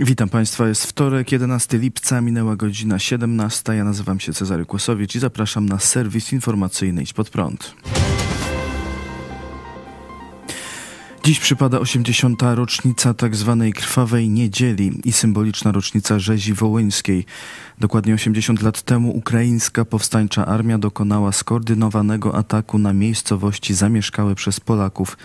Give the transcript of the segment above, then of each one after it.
Witam Państwa, jest wtorek, 11 lipca, minęła godzina 17. Ja nazywam się Cezary Kłosowicz i zapraszam na serwis informacyjny Idź Pod Prąd. Dziś przypada 80. rocznica tzw. Tak krwawej niedzieli i symboliczna rocznica rzezi wołyńskiej. Dokładnie 80 lat temu ukraińska powstańcza armia dokonała skoordynowanego ataku na miejscowości zamieszkałe przez Polaków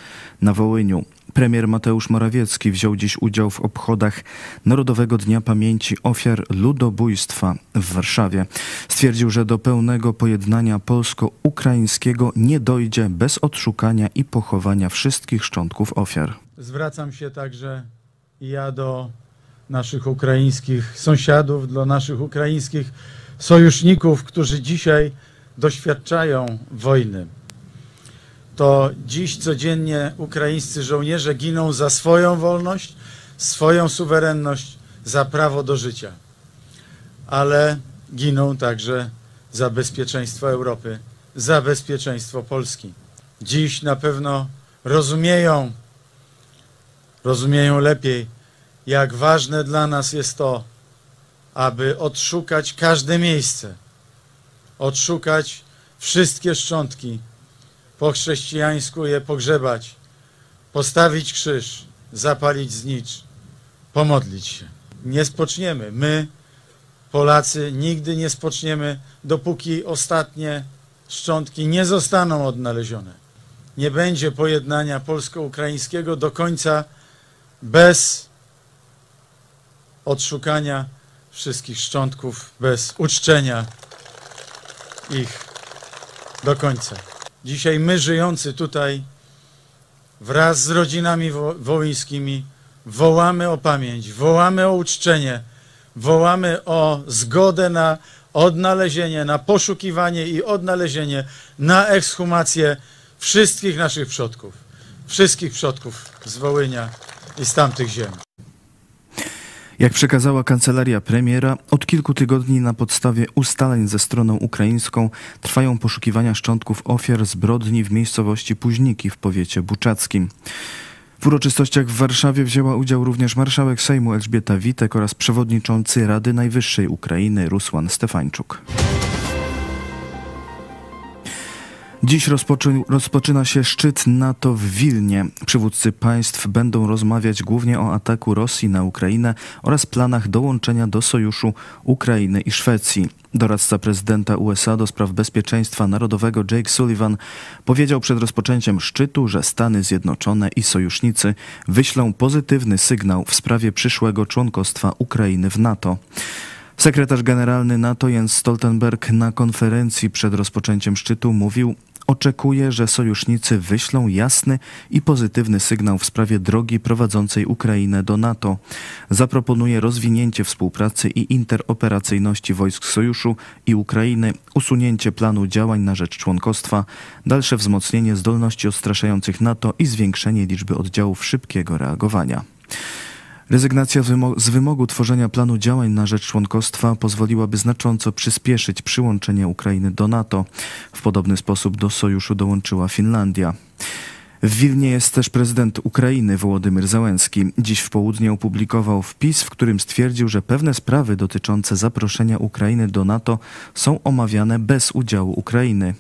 na Wołyniu. Premier Mateusz Morawiecki wziął dziś udział w obchodach Narodowego Dnia Pamięci Ofiar Ludobójstwa w Warszawie. Stwierdził, że do pełnego pojednania polsko-ukraińskiego nie dojdzie bez odszukania i pochowania wszystkich szczątków ofiar. Zwracam się także ja do naszych ukraińskich sąsiadów, do naszych ukraińskich sojuszników, którzy dzisiaj doświadczają wojny to dziś codziennie ukraińscy żołnierze giną za swoją wolność, swoją suwerenność, za prawo do życia. Ale giną także za bezpieczeństwo Europy, za bezpieczeństwo Polski. Dziś na pewno rozumieją, rozumieją lepiej, jak ważne dla nas jest to, aby odszukać każde miejsce, odszukać wszystkie szczątki po chrześcijańsku je pogrzebać, postawić krzyż, zapalić znicz, pomodlić się. Nie spoczniemy. My, Polacy, nigdy nie spoczniemy, dopóki ostatnie szczątki nie zostaną odnalezione. Nie będzie pojednania polsko-ukraińskiego do końca bez odszukania wszystkich szczątków, bez uczczenia ich do końca. Dzisiaj my żyjący tutaj wraz z rodzinami wo wołyńskimi wołamy o pamięć, wołamy o uczczenie, wołamy o zgodę na odnalezienie, na poszukiwanie i odnalezienie, na ekshumację wszystkich naszych przodków, wszystkich przodków z Wołynia i z tamtych ziem. Jak przekazała kancelaria premiera, od kilku tygodni na podstawie ustaleń ze stroną ukraińską trwają poszukiwania szczątków ofiar zbrodni w miejscowości Późniki w powiecie buczackim. W uroczystościach w Warszawie wzięła udział również marszałek Sejmu Elżbieta Witek oraz przewodniczący Rady Najwyższej Ukrainy Rusłan Stefańczuk. Dziś rozpoczyna się szczyt NATO w Wilnie. Przywódcy państw będą rozmawiać głównie o ataku Rosji na Ukrainę oraz planach dołączenia do sojuszu Ukrainy i Szwecji. Doradca prezydenta USA do spraw bezpieczeństwa narodowego Jake Sullivan powiedział przed rozpoczęciem szczytu, że Stany Zjednoczone i sojusznicy wyślą pozytywny sygnał w sprawie przyszłego członkostwa Ukrainy w NATO. Sekretarz generalny NATO Jens Stoltenberg na konferencji przed rozpoczęciem szczytu mówił, oczekuje, że sojusznicy wyślą jasny i pozytywny sygnał w sprawie drogi prowadzącej Ukrainę do NATO. Zaproponuje rozwinięcie współpracy i interoperacyjności wojsk sojuszu i Ukrainy, usunięcie planu działań na rzecz członkostwa, dalsze wzmocnienie zdolności odstraszających NATO i zwiększenie liczby oddziałów szybkiego reagowania. Rezygnacja z wymogu tworzenia planu działań na rzecz członkostwa pozwoliłaby znacząco przyspieszyć przyłączenie Ukrainy do NATO. W podobny sposób do sojuszu dołączyła Finlandia. W Wilnie jest też prezydent Ukrainy Wołodymyr Załęski. Dziś w południe opublikował wpis, w którym stwierdził, że pewne sprawy dotyczące zaproszenia Ukrainy do NATO są omawiane bez udziału Ukrainy.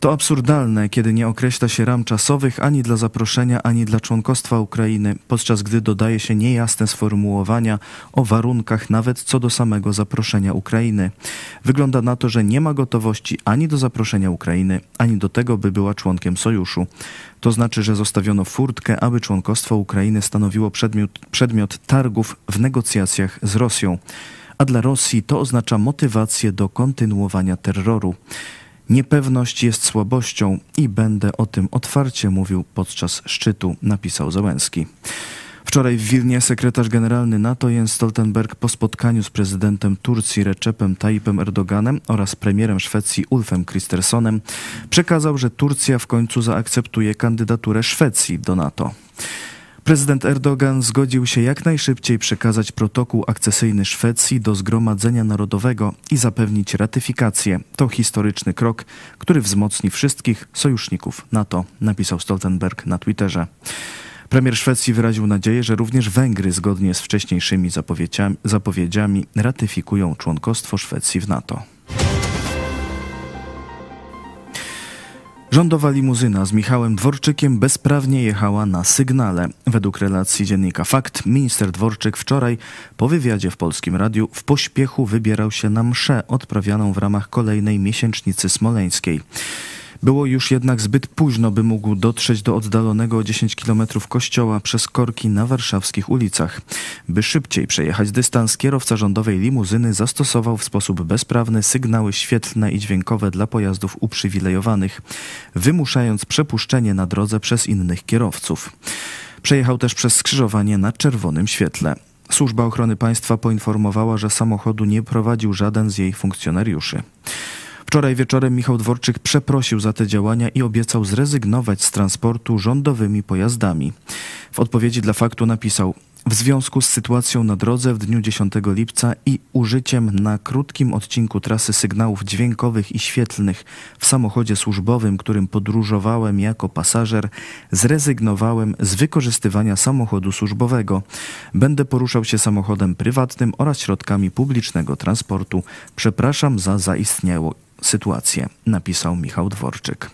To absurdalne, kiedy nie określa się ram czasowych ani dla zaproszenia, ani dla członkostwa Ukrainy, podczas gdy dodaje się niejasne sformułowania o warunkach nawet co do samego zaproszenia Ukrainy. Wygląda na to, że nie ma gotowości ani do zaproszenia Ukrainy, ani do tego, by była członkiem sojuszu. To znaczy, że zostawiono furtkę, aby członkostwo Ukrainy stanowiło przedmiot, przedmiot targów w negocjacjach z Rosją. A dla Rosji to oznacza motywację do kontynuowania terroru. Niepewność jest słabością i będę o tym otwarcie mówił podczas szczytu, napisał Załęski. Wczoraj w Wilnie sekretarz generalny NATO Jens Stoltenberg po spotkaniu z prezydentem Turcji Recepem Tayyipem Erdoganem oraz premierem Szwecji Ulfem Kristerssonem przekazał, że Turcja w końcu zaakceptuje kandydaturę Szwecji do NATO. Prezydent Erdogan zgodził się jak najszybciej przekazać protokół akcesyjny Szwecji do Zgromadzenia Narodowego i zapewnić ratyfikację. To historyczny krok, który wzmocni wszystkich sojuszników NATO, napisał Stoltenberg na Twitterze. Premier Szwecji wyraził nadzieję, że również Węgry, zgodnie z wcześniejszymi zapowiedziami, zapowiedziami ratyfikują członkostwo Szwecji w NATO. Rządowa limuzyna z Michałem Dworczykiem bezprawnie jechała na sygnale. Według relacji dziennika Fakt, minister Dworczyk wczoraj po wywiadzie w Polskim Radiu w pośpiechu wybierał się na mszę odprawianą w ramach kolejnej miesięcznicy smoleńskiej. Było już jednak zbyt późno, by mógł dotrzeć do oddalonego o 10 km kościoła przez korki na warszawskich ulicach. By szybciej przejechać dystans, kierowca rządowej limuzyny zastosował w sposób bezprawny sygnały świetlne i dźwiękowe dla pojazdów uprzywilejowanych, wymuszając przepuszczenie na drodze przez innych kierowców. Przejechał też przez skrzyżowanie na czerwonym świetle. Służba Ochrony Państwa poinformowała, że samochodu nie prowadził żaden z jej funkcjonariuszy. Wczoraj wieczorem Michał Dworczyk przeprosił za te działania i obiecał zrezygnować z transportu rządowymi pojazdami. W odpowiedzi dla faktu napisał: w związku z sytuacją na drodze w dniu 10 lipca i użyciem na krótkim odcinku trasy sygnałów dźwiękowych i świetlnych w samochodzie służbowym, którym podróżowałem jako pasażer, zrezygnowałem z wykorzystywania samochodu służbowego. Będę poruszał się samochodem prywatnym oraz środkami publicznego transportu. Przepraszam za zaistniałą sytuację, napisał Michał Dworczyk.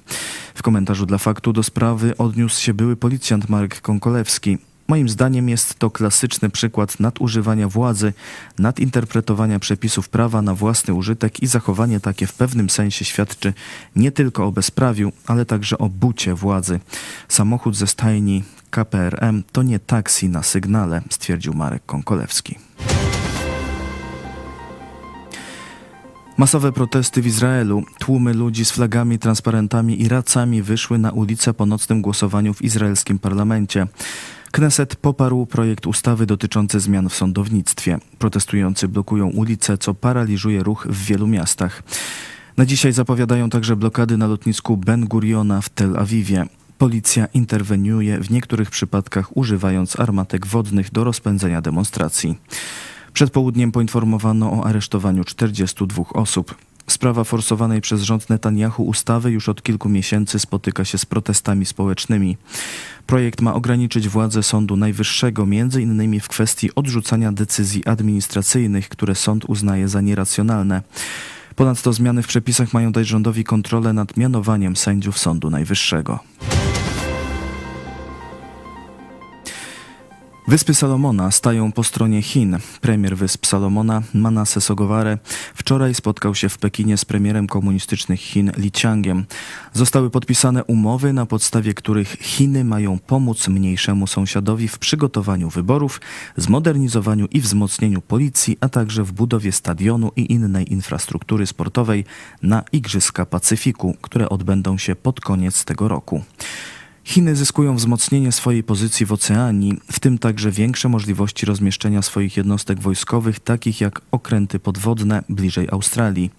W komentarzu dla faktu do sprawy odniósł się były policjant Marek Konkolewski. Moim zdaniem jest to klasyczny przykład nadużywania władzy, nadinterpretowania przepisów prawa na własny użytek i zachowanie takie w pewnym sensie świadczy nie tylko o bezprawiu, ale także o bucie władzy. Samochód ze stajni KPRM to nie taksi na sygnale, stwierdził Marek Konkolewski. Masowe protesty w Izraelu. Tłumy ludzi z flagami, transparentami i racami wyszły na ulicę po nocnym głosowaniu w izraelskim parlamencie. Kneset poparł projekt ustawy dotyczący zmian w sądownictwie. Protestujący blokują ulice, co paraliżuje ruch w wielu miastach. Na dzisiaj zapowiadają także blokady na lotnisku Ben Guriona w Tel Awiwie. Policja interweniuje w niektórych przypadkach używając armatek wodnych do rozpędzenia demonstracji. Przed południem poinformowano o aresztowaniu 42 osób. Sprawa forsowanej przez rząd Netanyahu ustawy już od kilku miesięcy spotyka się z protestami społecznymi. Projekt ma ograniczyć władzę Sądu Najwyższego, między innymi w kwestii odrzucania decyzji administracyjnych, które sąd uznaje za nieracjonalne. Ponadto zmiany w przepisach mają dać rządowi kontrolę nad mianowaniem sędziów Sądu Najwyższego. Wyspy Salomona stają po stronie Chin. Premier Wysp Salomona, Manasseh Sogoware, wczoraj spotkał się w Pekinie z premierem komunistycznych Chin Li Qiangiem. Zostały podpisane umowy, na podstawie których Chiny mają pomóc mniejszemu sąsiadowi w przygotowaniu wyborów, zmodernizowaniu i wzmocnieniu policji, a także w budowie stadionu i innej infrastruktury sportowej na Igrzyska Pacyfiku, które odbędą się pod koniec tego roku. Chiny zyskują wzmocnienie swojej pozycji w oceanii, w tym także większe możliwości rozmieszczenia swoich jednostek wojskowych, takich jak okręty podwodne bliżej Australii.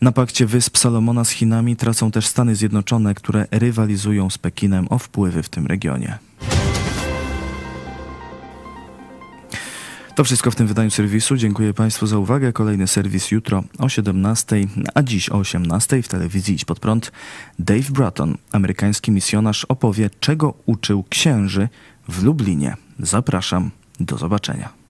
Na pakcie Wysp Salomona z Chinami tracą też Stany Zjednoczone, które rywalizują z Pekinem o wpływy w tym regionie. To wszystko w tym wydaniu serwisu. Dziękuję Państwu za uwagę. Kolejny serwis jutro o 17, a dziś o 18 w telewizji Idź Pod Prąd. Dave Bratton, amerykański misjonarz, opowie, czego uczył księży w Lublinie. Zapraszam. Do zobaczenia.